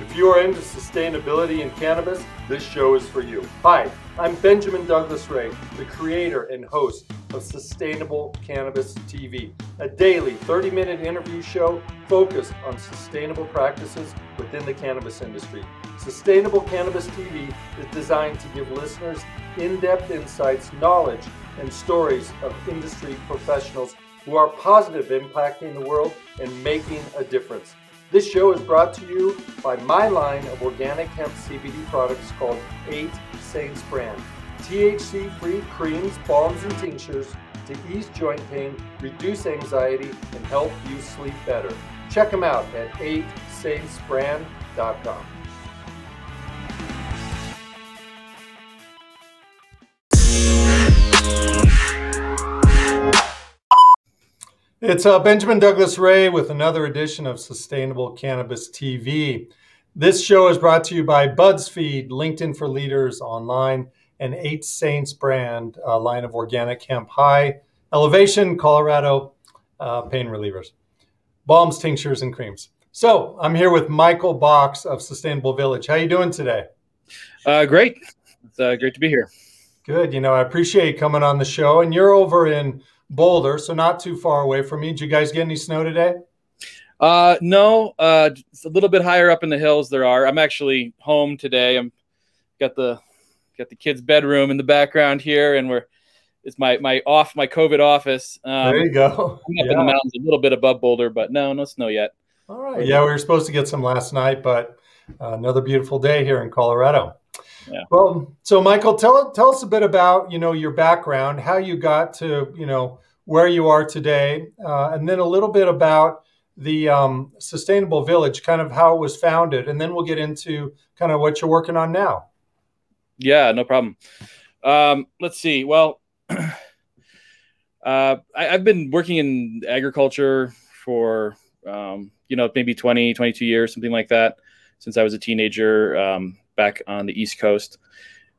If you are into sustainability in cannabis, this show is for you. Hi, I'm Benjamin Douglas Ray, the creator and host of Sustainable Cannabis TV, a daily 30 minute interview show focused on sustainable practices within the cannabis industry. Sustainable Cannabis TV is designed to give listeners in depth insights, knowledge, and stories of industry professionals who are positive impacting the world and making a difference. This show is brought to you by my line of organic hemp CBD products called 8 Saints brand. THC free creams, balms, and tinctures to ease joint pain, reduce anxiety, and help you sleep better. Check them out at 8saintsbrand.com. It's uh, Benjamin Douglas Ray with another edition of Sustainable Cannabis TV. This show is brought to you by BuzzFeed, LinkedIn for Leaders Online, and Eight Saints brand, a line of organic hemp high elevation, Colorado uh, pain relievers, balms, tinctures, and creams. So I'm here with Michael Box of Sustainable Village. How you doing today? Uh, great. It's uh, great to be here. Good. You know, I appreciate you coming on the show. And you're over in Boulder, so not too far away from me. Did you guys get any snow today? Uh, no, uh, it's a little bit higher up in the hills. There are. I'm actually home today. I'm got the got the kids' bedroom in the background here, and we're it's my my off my COVID office. Um, there you go. I'm up yeah. in the mountains, a little bit above Boulder, but no, no snow yet. All right. Yeah, we were supposed to get some last night, but uh, another beautiful day here in Colorado. Yeah. Well, so Michael, tell tell us a bit about you know your background, how you got to you know where you are today, uh, and then a little bit about the um, Sustainable Village, kind of how it was founded, and then we'll get into kind of what you're working on now. Yeah, no problem. Um, let's see. Well, uh, I, have been working in agriculture for um, you know maybe 20, 22 years, something like that, since I was a teenager. Um, back on the East Coast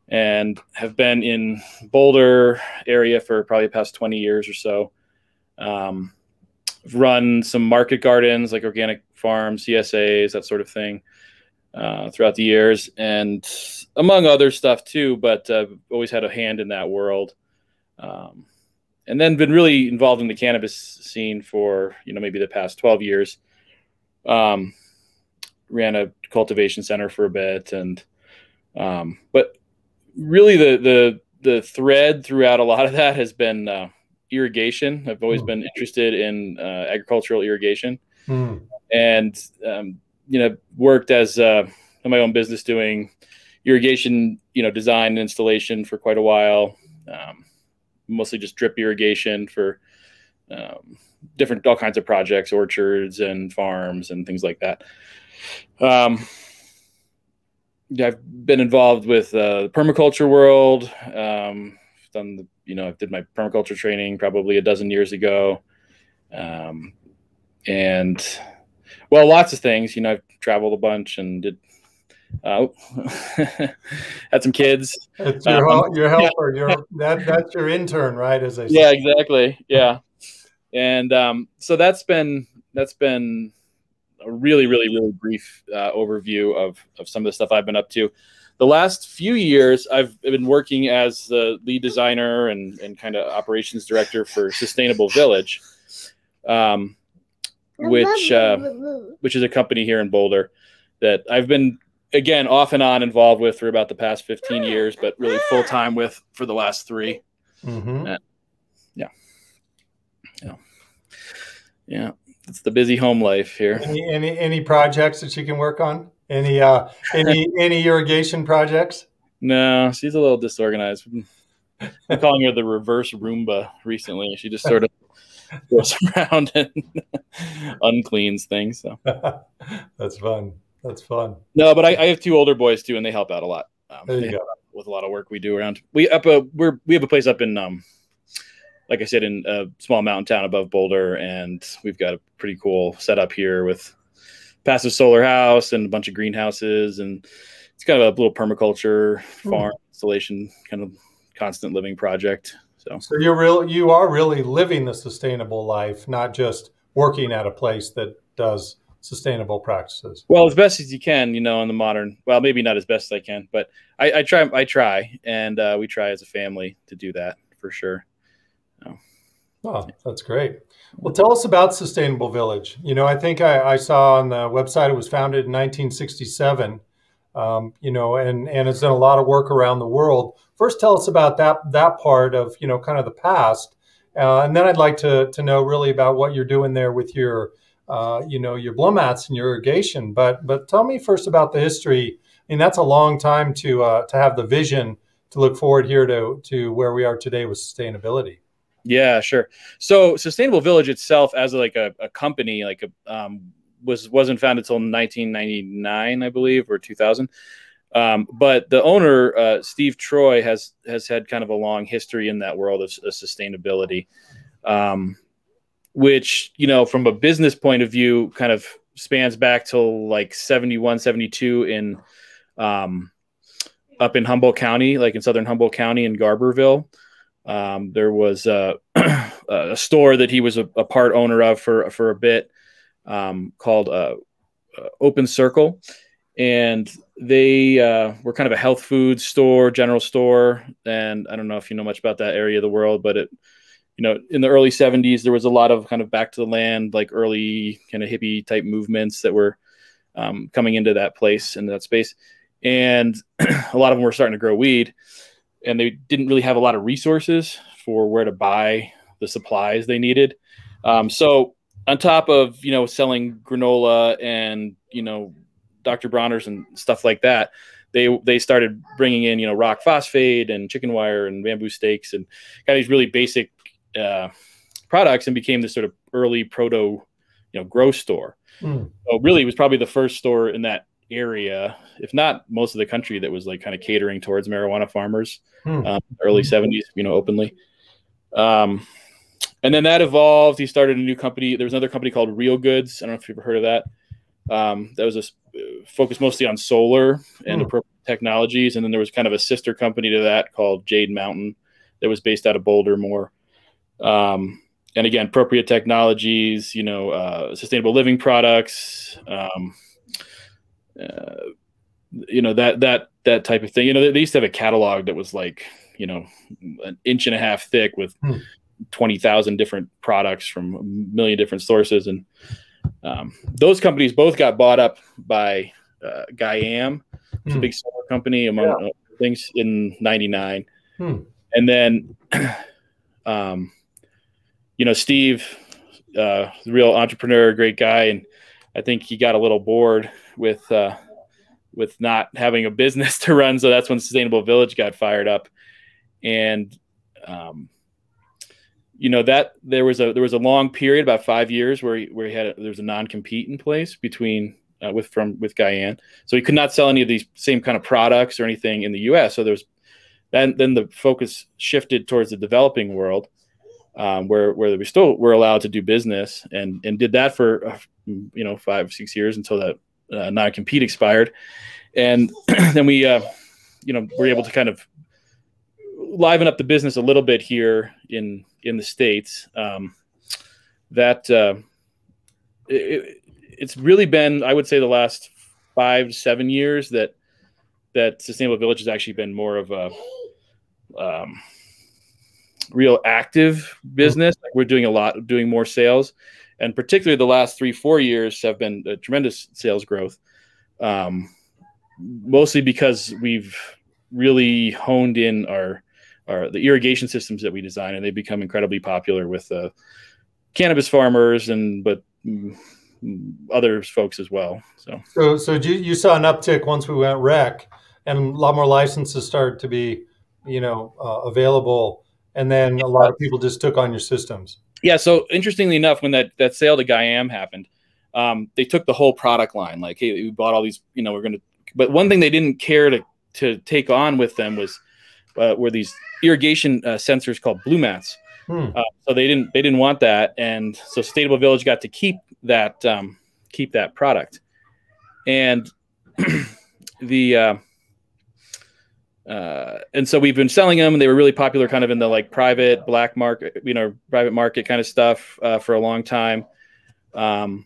and have been in Boulder area for probably the past 20 years or so. Um, run some market gardens like organic farms, CSAs, that sort of thing uh, throughout the years, and among other stuff too. But uh, always had a hand in that world, um, and then been really involved in the cannabis scene for you know maybe the past 12 years. Um, ran a cultivation center for a bit and um, but really, the the the thread throughout a lot of that has been uh, irrigation. I've always mm. been interested in uh, agricultural irrigation, mm. and um, you know, worked as uh, in my own business doing irrigation, you know, design and installation for quite a while. Um, mostly just drip irrigation for um, different all kinds of projects, orchards and farms and things like that. Um, I've been involved with uh, the permaculture world. Um, done the, you know, I did my permaculture training probably a dozen years ago. Um, and well, lots of things, you know, I've traveled a bunch and did, uh, had some kids. It's your, um, your helper, yeah. your, that, that's your intern, right? As I say. Yeah, exactly. Yeah. And, um, so that's been, that's been, a really, really, really brief uh, overview of, of some of the stuff I've been up to. The last few years, I've been working as the lead designer and, and kind of operations director for Sustainable Village, um, which uh, which is a company here in Boulder that I've been again off and on involved with for about the past 15 years, but really full time with for the last 3 mm-hmm. uh, yeah, yeah, yeah it's the busy home life here. Any any, any projects that she can work on? Any uh, any any irrigation projects? No, she's a little disorganized. I'm calling her the reverse Roomba recently. She just sort of goes around and uncleans things. So that's fun. That's fun. No, but I, I, have two older boys too, and they help out a lot. Um, there you go. With a lot of work we do around. We up a we're we have a place up in um like I said, in a small mountain town above Boulder, and we've got a pretty cool setup here with passive solar house and a bunch of greenhouses, and it's kind of a little permaculture hmm. farm mm. installation, kind of constant living project. So, so you're real, you are really living the sustainable life, not just working at a place that does sustainable practices? Well, as best as you can, you know, in the modern. Well, maybe not as best as I can, but I, I try. I try, and uh, we try as a family to do that for sure. Oh. oh, that's great. Well, tell us about Sustainable Village. You know, I think I, I saw on the website it was founded in 1967. Um, you know, and and has done a lot of work around the world. First, tell us about that that part of you know kind of the past, uh, and then I'd like to to know really about what you're doing there with your uh, you know your Blumats and your irrigation. But but tell me first about the history. I mean, that's a long time to uh, to have the vision to look forward here to to where we are today with sustainability. Yeah, sure. So Sustainable Village itself, as like a, a company, like a um, was wasn't founded until 1999, I believe, or 2000. Um, but the owner, uh, Steve Troy, has has had kind of a long history in that world of, of sustainability, um, which you know, from a business point of view, kind of spans back till like 71, 72 in um, up in Humboldt County, like in southern Humboldt County in Garberville. Um, there was a, a, store that he was a, a, part owner of for for a bit um, called uh, uh, Open Circle, and they uh, were kind of a health food store, general store. And I don't know if you know much about that area of the world, but it, you know, in the early 70s, there was a lot of kind of back to the land, like early kind of hippie type movements that were um, coming into that place and that space. And a lot of them were starting to grow weed, and they didn't really have a lot of resources for where to buy the supplies they needed. Um, so on top of you know selling granola and you know Dr. Bronner's and stuff like that, they they started bringing in you know rock phosphate and chicken wire and bamboo stakes and got these really basic uh, products and became this sort of early proto you know grow store. Mm. So really, it was probably the first store in that area, if not most of the country, that was like kind of catering towards marijuana farmers. Mm. Um, early '70s, you know, openly. Um, and then that evolved. He started a new company. There was another company called Real Goods. I don't know if you've ever heard of that. Um, that was a uh, focused mostly on solar and mm. appropriate technologies. And then there was kind of a sister company to that called Jade Mountain that was based out of Boulder more. Um, and again, appropriate technologies, you know, uh, sustainable living products, um, uh, you know, that, that, that type of thing. You know, they used to have a catalog that was like, you know, an inch and a half thick with mm. 20,000 different products from a million different sources. And um, those companies both got bought up by uh, Gaiam, it's mm. a hmm. big solar company, among yeah. things, in 99. Hmm. And then, um, you know, Steve, uh, real entrepreneur, great guy. And I think he got a little bored with, uh, with not having a business to run. So that's when Sustainable Village got fired up. And, um, you know that there was a there was a long period about five years where he, where he had a, there was a non compete in place between uh, with from with Gaiam, so he could not sell any of these same kind of products or anything in the U.S. So there was then then the focus shifted towards the developing world, um, where where we still were allowed to do business and and did that for you know five six years until that uh, non compete expired, and then we uh, you know were able to kind of liven up the business a little bit here in in the states. Um, that uh, it, it's really been, I would say, the last five seven years that that Sustainable Village has actually been more of a um, real active business. Like we're doing a lot, doing more sales, and particularly the last three four years have been tremendous sales growth. Um, mostly because we've really honed in our are the irrigation systems that we design, and they've become incredibly popular with uh, cannabis farmers and but mm, other folks as well. So, so, so you, you saw an uptick once we went rec, and a lot more licenses started to be, you know, uh, available, and then a lot of people just took on your systems. Yeah. So interestingly enough, when that that sale to Gaiam happened, um, they took the whole product line. Like, hey, we bought all these. You know, we're going to. But one thing they didn't care to to take on with them was uh, were these irrigation uh, sensors called Blumats. Hmm. Uh, so they didn't they didn't want that, and so Sustainable Village got to keep that um, keep that product, and the uh, and so we've been selling them. And they were really popular, kind of in the like private black market, you know, private market kind of stuff uh, for a long time. Um,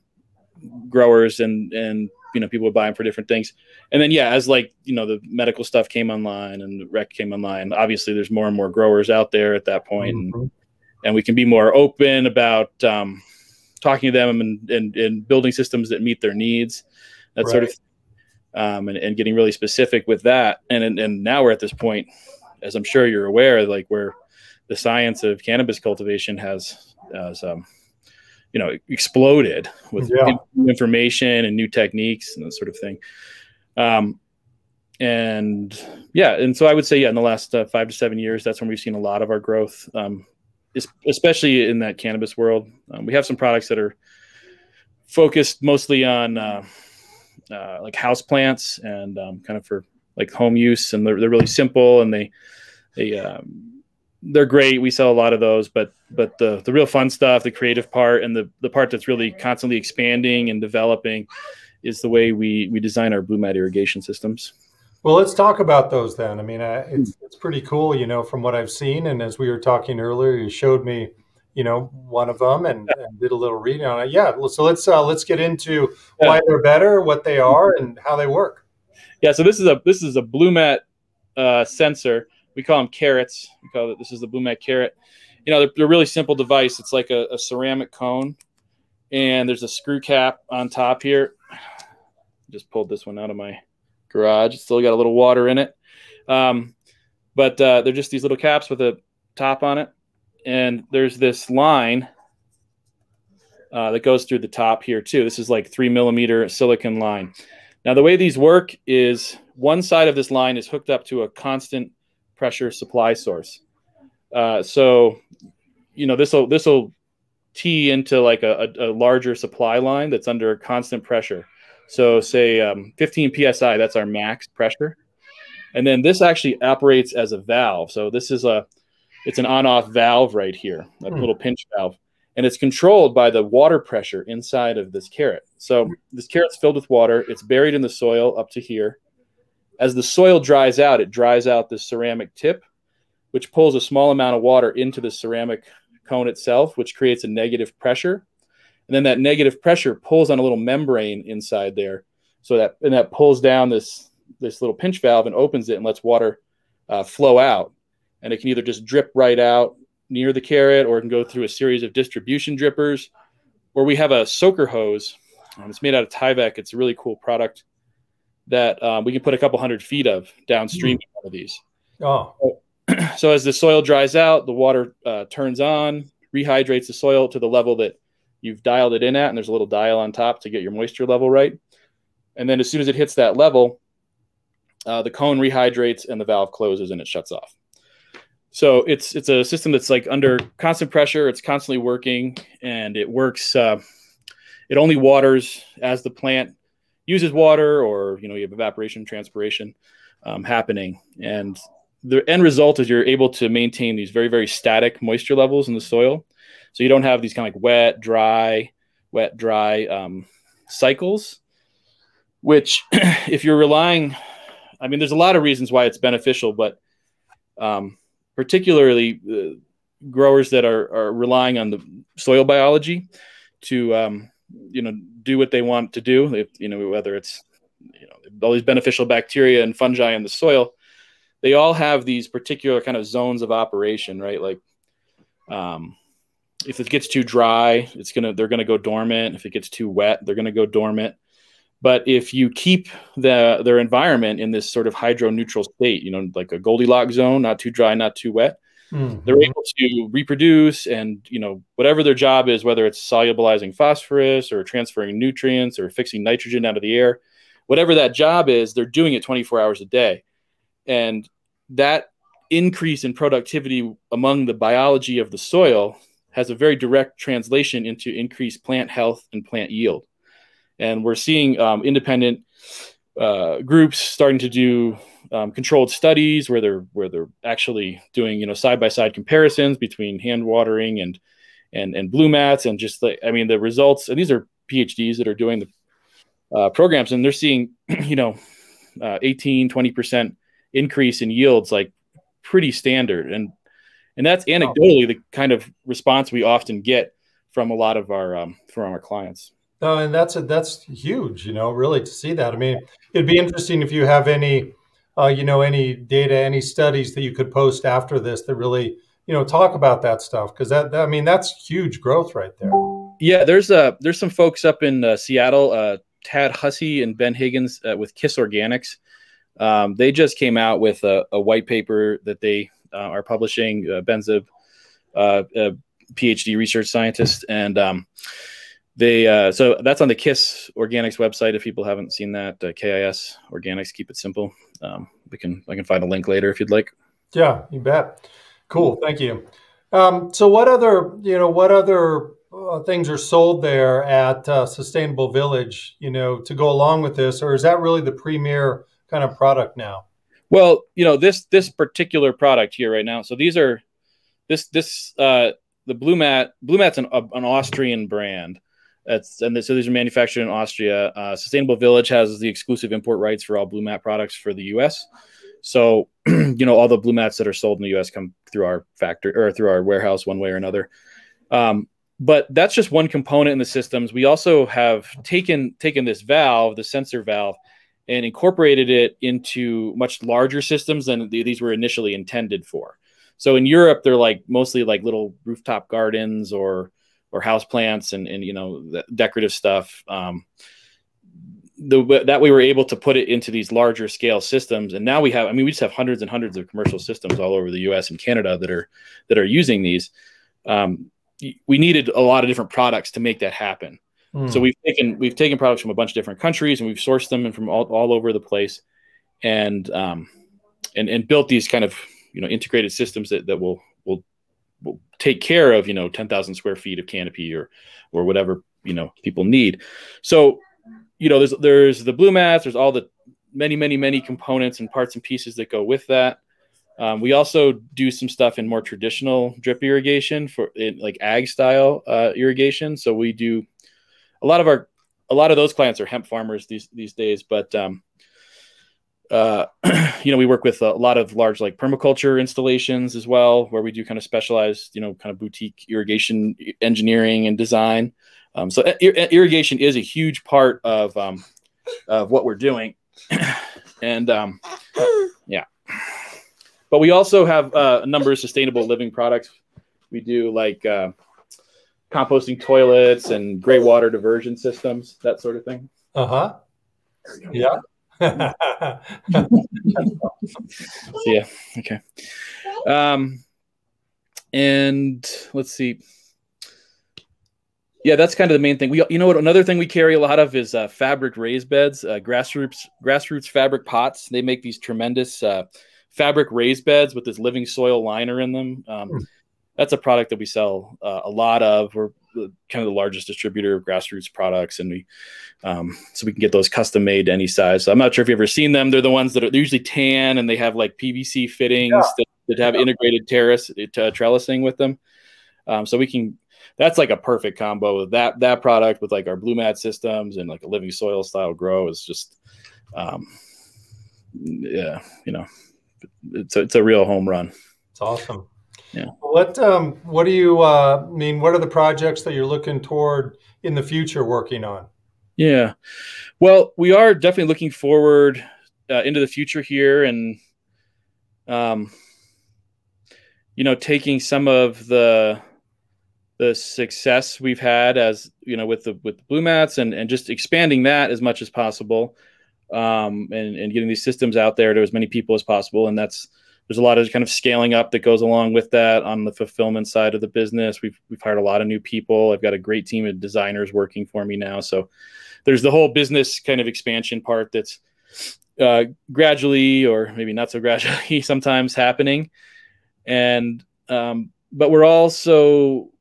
growers and and you know people would buy them for different things and then yeah as like you know the medical stuff came online and the rec came online obviously there's more and more growers out there at that point mm-hmm. and, and we can be more open about um, talking to them and, and, and building systems that meet their needs that right. sort of um, and, and getting really specific with that. And, and and now we're at this point as i'm sure you're aware like where the science of cannabis cultivation has has um, you know exploded with yeah. new information and new techniques and that sort of thing. Um, and yeah and so i would say yeah in the last uh, five to seven years that's when we've seen a lot of our growth um, especially in that cannabis world. Um, we have some products that are focused mostly on uh, uh, like house plants and um, kind of for like home use and they're, they're really simple and they they um, they're great. We sell a lot of those, but but the the real fun stuff, the creative part, and the the part that's really constantly expanding and developing, is the way we we design our Blumat irrigation systems. Well, let's talk about those then. I mean, uh, it's it's pretty cool, you know, from what I've seen, and as we were talking earlier, you showed me, you know, one of them and, and did a little reading on it. Yeah, so let's uh, let's get into yeah. why they're better, what they are, and how they work. Yeah, so this is a this is a Blumat uh, sensor we call them carrots. We call it this is the Blumat carrot. You know, they're, they're, a really simple device. It's like a, a, ceramic cone, and there's a screw cap on top here. Just pulled this one out of my garage. It's still got a little water in it, um, but uh, they're just these little caps with a top on it, and there's this line uh, that goes through the top here too. This is like three millimeter silicone line. Now the way these work is one side of this line is hooked up to a constant pressure supply source. Uh, so, you know, this will this will tee into like a, a, larger supply line that's under constant pressure. So, say um, 15 psi, that's our max pressure, and then this actually operates as a valve. So this is a it's an on-off valve right here, a hmm. little pinch valve, and it's controlled by the water pressure inside of this carrot. So this carrot's filled with water. It's buried in the soil up to here as the soil dries out, it dries out the ceramic tip, which pulls a small amount of water into the ceramic cone itself, which creates a negative pressure. And then that negative pressure pulls on a little membrane inside there. So that and that pulls down this this little pinch valve and opens it and lets water uh, flow out. And it can either just drip right out near the carrot or it can go through a series of distribution drippers. Or we have a soaker hose. Um, it's made out of Tyvek. It's a really cool product that um, we can put a couple hundred feet of downstream mm. of these. Oh. So, so, as the soil dries out, the water uh, turns on, rehydrates the soil to the level that you've dialed it in at, and there's a little dial on top to get your moisture level right. And then as soon as it hits that level, uh, the cone rehydrates and the valve closes and it shuts off. So it's it's a system that's like under constant pressure. It's constantly working, and it works. Uh, it only waters as the plant uses water or you know you have evaporation transpiration um, happening and the end result is you're able to maintain these very very static moisture levels in the soil so you don't have these kind of like wet dry wet dry um, cycles which if you're relying i mean there's a lot of reasons why it's beneficial but um, particularly uh, growers that are, are relying on the soil biology to um, you know do what they want to do. You know whether it's you know all these beneficial bacteria and fungi in the soil, they all have these particular kind of zones of operation, right? Like um, if it gets too dry, it's gonna they're gonna go dormant. If it gets too wet, they're gonna go dormant. But if you keep the their environment in this sort of hydro neutral state, you know, like a Goldilocks zone, not too dry, not too wet, Mm-hmm. They're able to reproduce and, you know, whatever their job is, whether it's solubilizing phosphorus or transferring nutrients or fixing nitrogen out of the air, whatever that job is, they're doing it 24 hours a day. And that increase in productivity among the biology of the soil has a very direct translation into increased plant health and plant yield. And we're seeing um, independent uh, groups starting to do um, controlled studies where they're where they're actually doing you know side by side comparisons between hand watering and and and Blumats and just like I mean the results and these are PhDs that are doing the uh, programs and they're seeing you know uh, 18 20 percent increase in yields like pretty standard and and that's anecdotally the kind of response we often get from a lot of our um, from our clients. Oh, and that's a, that's huge, you know, really to see that. I mean, it'd be interesting if you have any, uh, you know, any data, any studies that you could post after this that really, you know, talk about that stuff because that, that, I mean, that's huge growth right there. Yeah, there's uh there's some folks up in uh, Seattle, uh, Tad Hussey and Ben Higgins uh, with KIS Organics. Um, they just came out with a, a white paper that they uh, are publishing. Uh, Ben's a, uh, a, PhD research scientist, and um, they uh, so that's on the KIS Organics website. If people haven't seen that, uh, KIS Organics, keep it simple. Um, we can I can find a link later if you'd like. Yeah, you bet. Cool, thank you. Um, so, what other you know what other uh, things are sold there at uh, Sustainable Village? You know, to go along with this, or is that really the premier kind of product now? Well, you know this this particular product here right now. So these are this this uh, the Blumat Blue Mat's an, an Austrian brand. That's and so these are manufactured in Austria. Uh, Sustainable Village has the exclusive import rights for all Blumat products for the U.S. So you know all the Blumats that are sold in the U.S. come through our factory or through our warehouse one way or another. Um, but that's just one component in the systems. We also have taken taken this valve, the sensor valve, and incorporated it into much larger systems than these were initially intended for. So in Europe, they're like mostly like little rooftop gardens or or house plants and and you know decorative stuff. Um, the that we were able to put it into these larger scale systems, and now we have. I mean, we just have hundreds and hundreds of commercial systems all over the U.S. and Canada that are that are using these. Um, we needed a lot of different products to make that happen. Mm. So we've taken we've taken products from a bunch of different countries and we've sourced them from all, all over the place, and um, and and built these kind of you know integrated systems that, that will will will take care of you know 10,000 square feet of canopy or or whatever you know people need. So you know there's there's the Blumats, there's all the many many many components and parts and pieces that go with that. Um, we also do some stuff in more traditional drip irrigation for in, like ag style uh, irrigation. So we do a lot of our a lot of those clients are hemp farmers these these days, but um, uh, you know we work with a lot of large like permaculture installations as well, where we do kind of specialized you know kind of boutique irrigation engineering and design. Um, so ir- irrigation is a huge part of um, of what we're doing, and um, yeah. But we also have uh, a number of sustainable living products. We do like uh, composting toilets and gray water diversion systems, that sort of thing. Uh huh. Yeah. Yeah. Okay. Um, and let's see. Yeah, that's kind of the main thing. We, you know what? Another thing we carry a lot of is uh, fabric raised beds, uh, grassroots grassroots fabric pots. They make these tremendous uh, fabric raised beds with this living soil liner in them. Um, hmm that's a product that we sell uh, a lot of. We're kind of the largest distributor of grassroots products, and we um, so we can get those custom made to any size. So I'm not sure if you've ever seen them. They're the ones that are usually tan and they have like PVC fittings yeah. that, that, have integrated terrace uh, trellising with them. Um, so we can. That's like a perfect combo with that that product with like our Blumat systems and like a living soil style grow is just, um, yeah, you know, it's a, it's a real home run. It's awesome. Yeah. What um, what do you uh, mean? What are the projects that you're looking toward in the future working on? Yeah, well, we are definitely looking forward uh, into the future here, and um, you know, taking some of the the success we've had as you know with the with the Blumats and and just expanding that as much as possible um, and and getting these systems out there to as many people as possible and that's there's a lot of kind of scaling up that goes along with that on the fulfillment side of the business. We've we've hired a lot of new people. I've got a great team of designers working for me now. So there's the whole business kind of expansion part that's uh, gradually or maybe not so gradually sometimes happening. And um, but we're also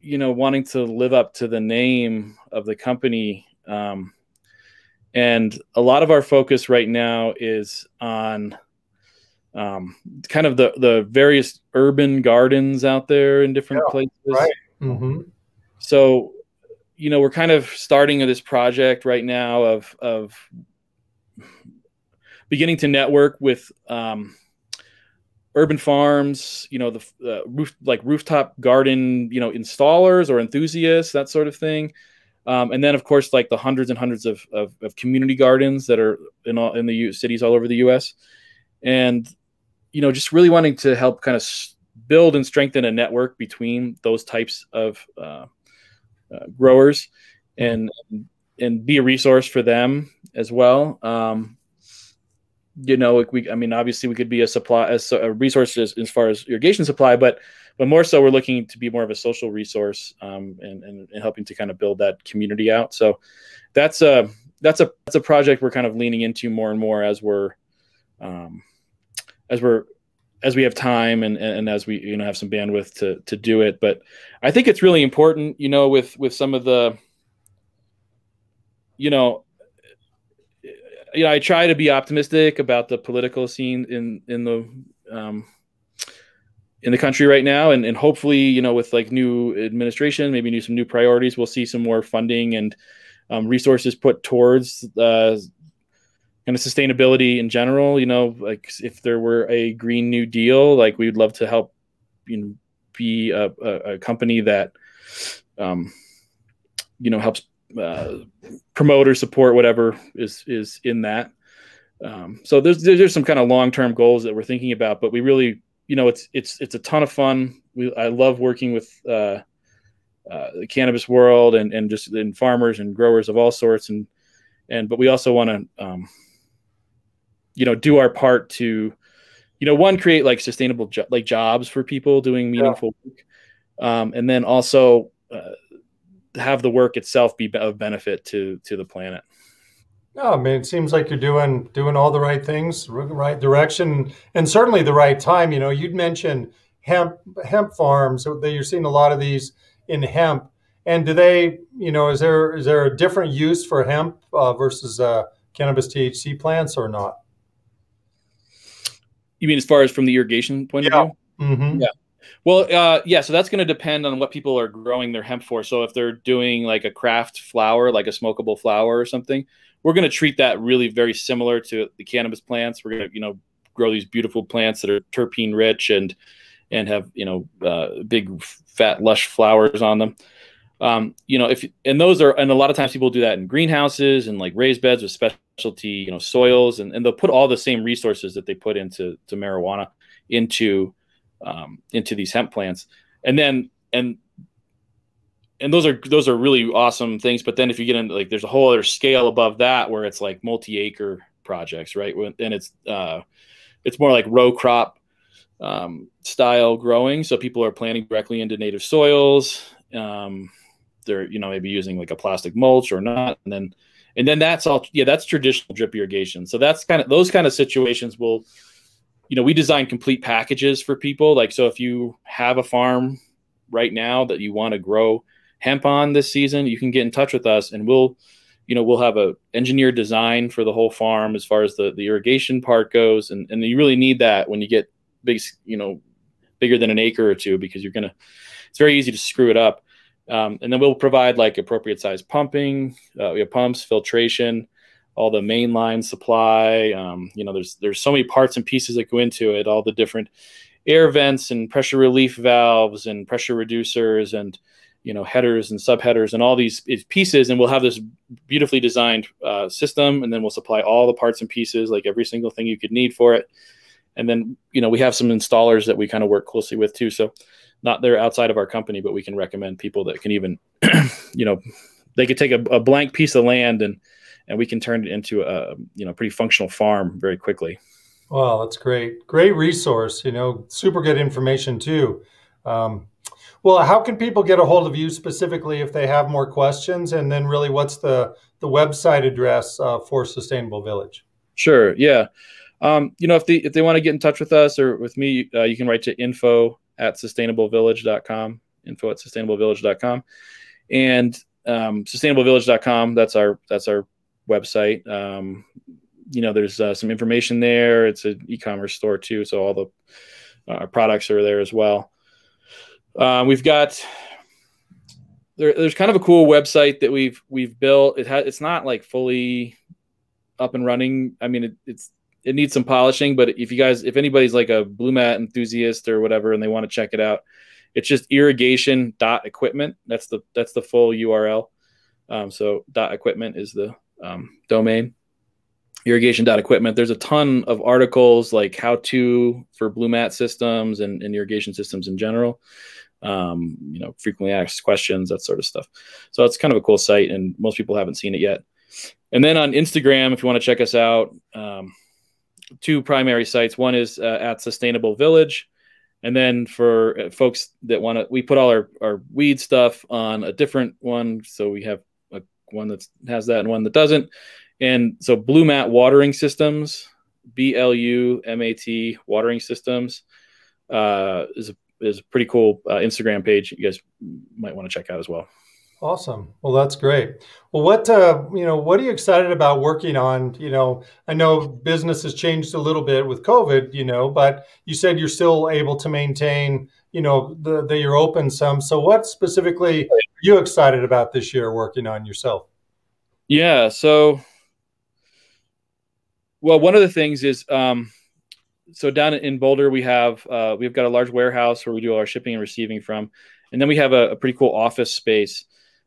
you know wanting to live up to the name of the company. Um, and a lot of our focus right now is on um, kind of the the various urban gardens out there in different yeah, places. Right. Mm-hmm. So, you know, we're kind of starting this project right now of of beginning to network with um, urban farms. You know, the uh, roof like rooftop garden, you know, installers or enthusiasts, that sort of thing. Um, and then of course like the hundreds and hundreds of, of, of community gardens that are in all in the U- cities all over the U.S. And you know just really wanting to help kind of build and strengthen a network between those types of uh, uh, growers and and be a resource for them as well. Um, you know, we, I mean, obviously we could be a supply, as a resource as, as, far as irrigation supply, but, but more so we're looking to be more of a social resource um, and, and, and, helping to kind of build that community out. So that's a, that's a, that's a project we're kind of leaning into more and more as we're, um, as we're, as we have time and, and as we, you know, have some bandwidth to, to do it. But I think it's really important, you know, with, with some of the, you know, you know, I try to be optimistic about the political scene in in the um, in the country right now, and and hopefully, you know, with like new administration, maybe new some new priorities, we'll see some more funding and um, resources put towards uh, kind of sustainability in general. You know, like if there were a Green New Deal, like we would love to help, you know, be a, a, a company that, um, you know, helps uh, promote or support whatever is is in that. Um, so there's there's some kind of long term goals that we're thinking about, but we really, you know, it's it's it's a ton of fun. We I love working with uh, uh, the cannabis world and and just in farmers and growers of all sorts, and and but we also want to, um, you know, do our part to, you know, one create like sustainable jo- like jobs for people doing meaningful yeah. work, um, and then also uh, have the work itself be of benefit to to the planet. No, I mean it seems like you're doing doing all the right things, right direction, and certainly the right time. You know, you'd mentioned hemp hemp farms. That you're seeing a lot of these in hemp. And do they, you know, is there is there a different use for hemp uh, versus uh, cannabis THC plants or not? You mean as far as from the irrigation point yeah. of view? Mm-hmm. Yeah. Well, uh, yeah. So that's going to depend on what people are growing their hemp for. So if they're doing like a craft flower, like a smokable flower or something, we're going to treat that really very similar to the cannabis plants. We're going to, you know, grow these beautiful plants that are terpene rich and and have you know uh, big fat lush flowers on them. Um, you know, if and those are and a lot of times people do that in greenhouses and like raised beds with specialty you know soils and, and they'll put all the same resources that they put into to marijuana into um, into these hemp plants, and then and and those are those are really awesome things. But then if you get into like, there's a whole other scale above that where it's like multi-acre projects, right? And it's uh, it's more like row crop um, style growing. So people are planting directly into native soils. Um, they're you know maybe using like a plastic mulch or not, and then and then that's all. Yeah, that's traditional drip irrigation. So that's kind of those kind of situations will you know, we design complete packages for people. Like, so if you have a farm right now that you want to grow hemp on this season, you can get in touch with us and we'll, you know, we'll have a engineered design for the whole farm as far as the, the irrigation part goes. And, and you really need that when you get big, you know, bigger than an acre or two, because you're to, it's very easy to screw it up. Um, and then we'll provide like appropriate size pumping, uh, we have pumps, filtration, all the mainline supply. Um, you know, there's there's so many parts and pieces that go into it. All the different air vents and pressure relief valves and pressure reducers and you know headers and subheaders and all these pieces and we'll have this beautifully designed uh, system and then we'll supply all the parts and pieces like every single thing you could need for it and then you know we have some installers that we kind of work closely with too so not they're outside of our company but we can recommend people that can even you know they could take a, a blank piece of land and and we can turn it into a you know pretty functional farm very quickly. Wow, that's great! Great resource. You know, super good information too. Um, well, how can people get a hold of you specifically if they have more questions? And then, really, what's the the website address uh, for Sustainable Village? Sure. Yeah. Um, you know, if they if they want to get in touch with us or with me, uh, you can write to info at sustainablevillage.com. Info at sustainablevillage.com, and um, sustainablevillage.com. That's our that's our website. Um, you know, there's uh, some information there. It's an e-commerce store too, so all the uh, products are there as well. Uh, we've got there, there's kind of a cool website that we've we've built. It has it's not like fully up and running. I mean, it, it's it needs some polishing, but if you guys, if anybody's like a Blumat enthusiast or whatever, and they want to check it out, it's just irrigation dot equipment. That's the that's the full URL. Um, so dot equipment is the um, domain. Irrigation dot equipment. There's a ton of articles like how to for Blumat systems and, and irrigation systems in general. Um, you know, frequently asked questions, that sort of stuff. So it's kind of a cool site, and most people haven't seen it yet. And then on Instagram, if you want to check us out, um, two primary sites. One is uh, at Sustainable Village, and then for uh, folks that want to, we put all our, our weed stuff on a different one. So we have a, one that has that and one that doesn't. And so Blumat Watering Systems, B L U M A T Watering Systems, uh, is a is a pretty cool uh, Instagram page. You guys might want to check out as well. Awesome. Well, that's great. Well, what uh, you know, what are you excited about working on? You know, I know business has changed a little bit with COVID. You know, but you said you're still able to maintain. You know, the, that you're open some. So, what specifically are you excited about this year working on yourself? Yeah. So, well, one of the things is, um, so down in Boulder, we have uh, we've got a large warehouse where we do all our shipping and receiving from, and then we have a, a pretty cool office space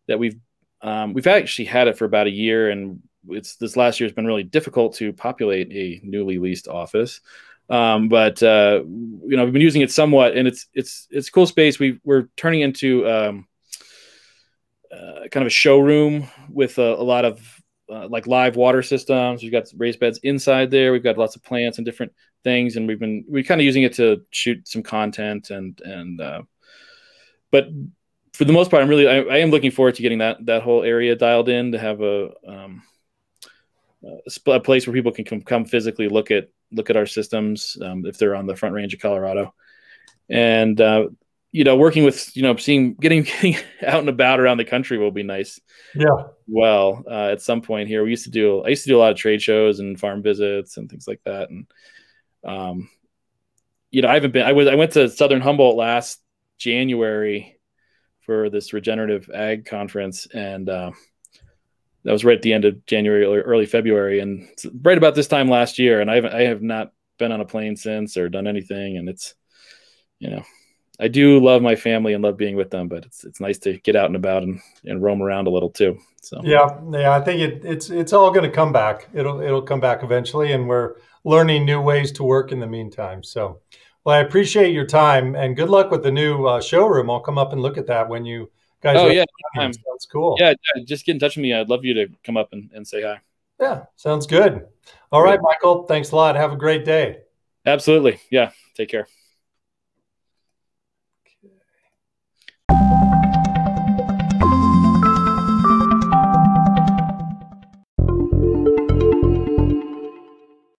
that we've um, we've actually had it for about a year, and it's this last year has been really difficult to populate a newly leased office. Um, but uh, you know, we've been using it somewhat, and it's it's it's cool space. We we're turning into um, uh, kind of a showroom with a, a lot of uh, like live water systems. We've got raised beds inside there. We've got lots of plants and different things, and we've been we kind of using it to shoot some content and and uh, but for the most part, I'm really I, I, am looking forward to getting that that whole area dialed in to have a um, a, place where people can come, come physically look at look at our systems um, if they're on the front range of Colorado, and uh, you know working with you know seeing getting, getting out and about around the country will be nice. Yeah. Well, uh, at some point here, we used to do I used to do a lot of trade shows and farm visits and things like that, and um, you know I haven't been I was I went to Southern Humboldt last January for this regenerative ag conference, and uh, that was right at the end of January or early February, and right about this time last year. And I have I have not been on a plane since or done anything, and it's you know I do love my family and love being with them, but it's it's nice to get out and about and, and roam around a little too. So yeah, yeah, I think it, it's it's all going to come back. It'll it'll come back eventually, and we're learning new ways to work in the meantime. So well, I appreciate your time and good luck with the new uh, showroom. I'll come up and look at that when you guys. Oh yeah, sounds cool. Yeah, yeah, just get in touch with me. I'd love you to come up and, and say hi. Yeah, sounds good. All right, Michael. Thanks a lot. Have a great day. Absolutely. Yeah. Take care.